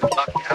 Good luck.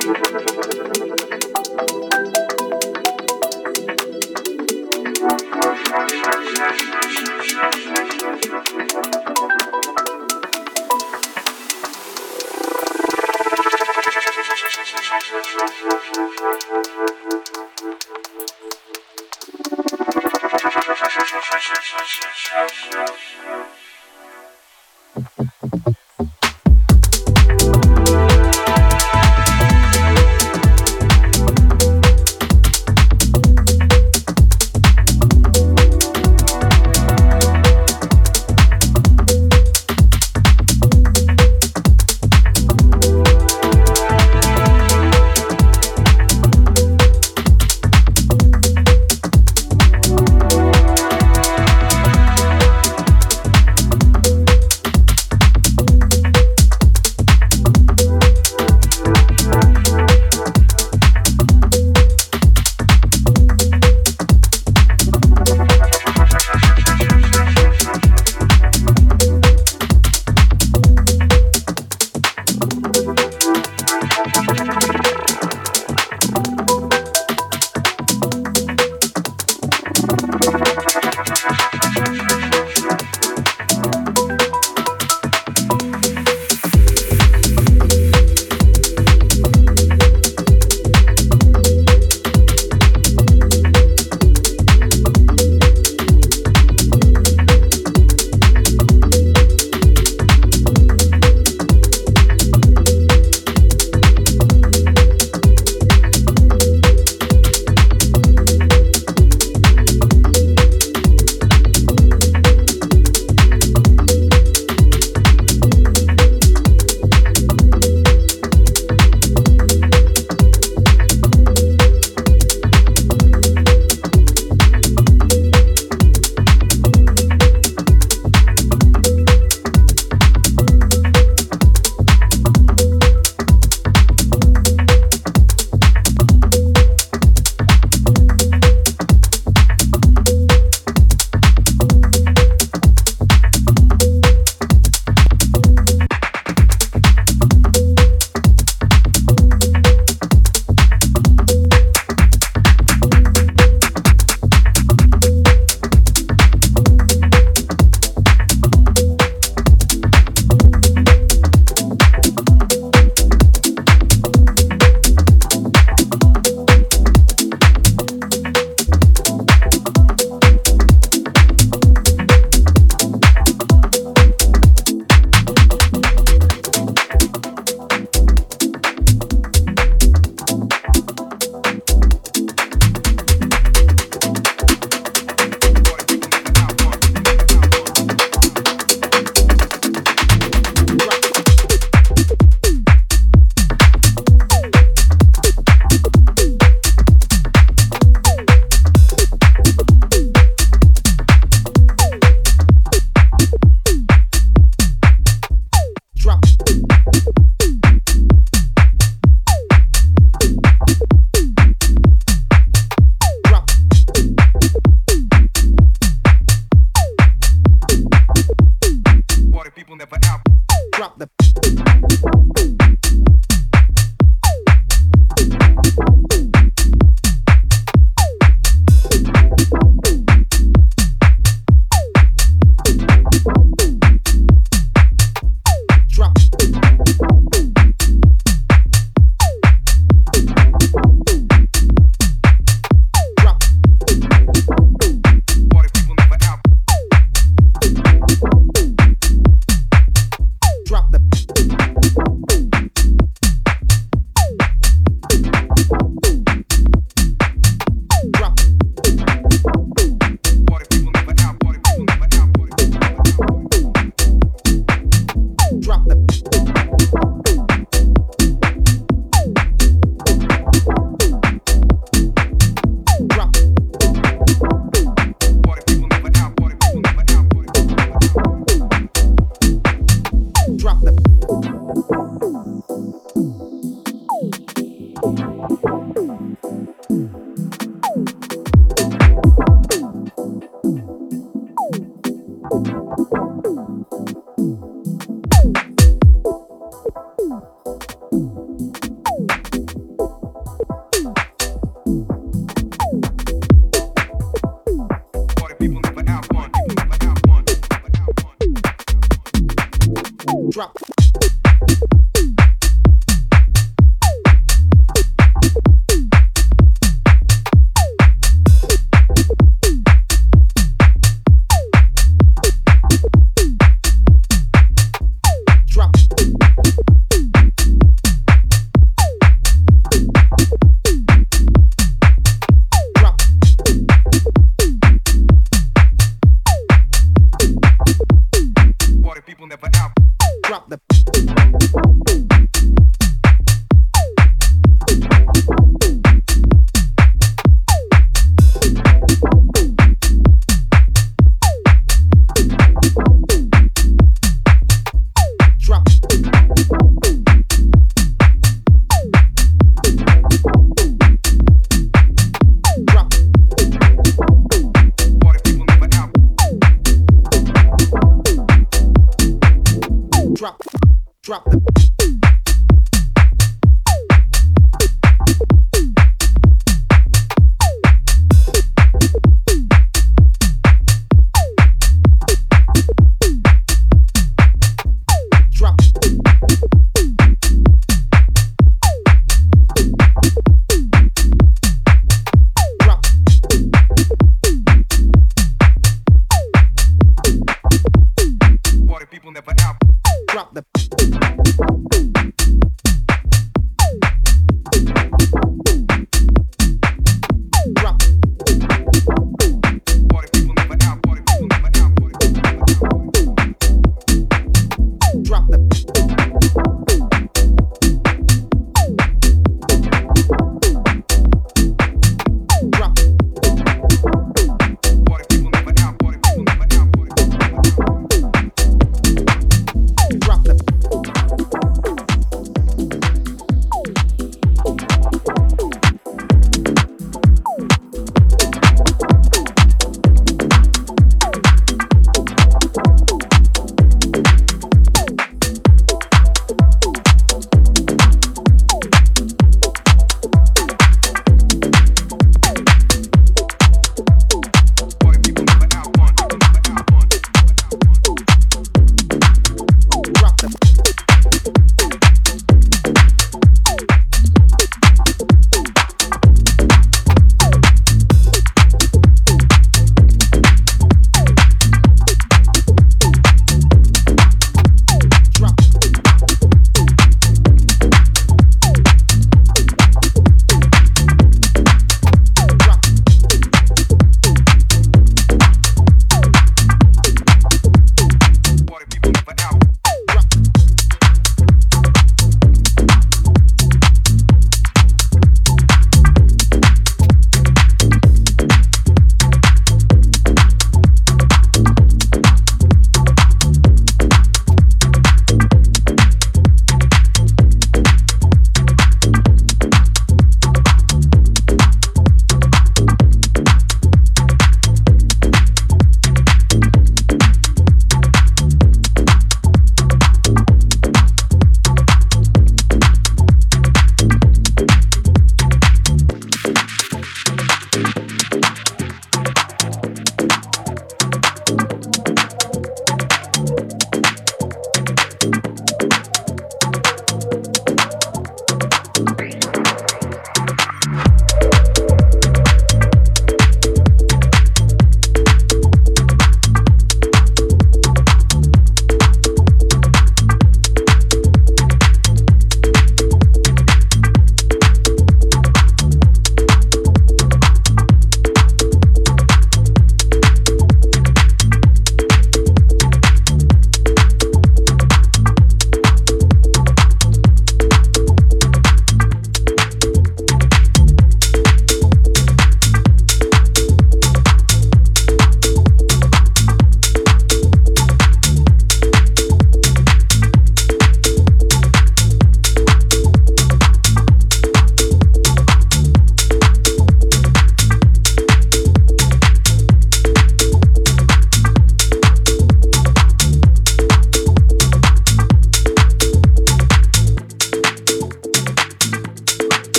Drop the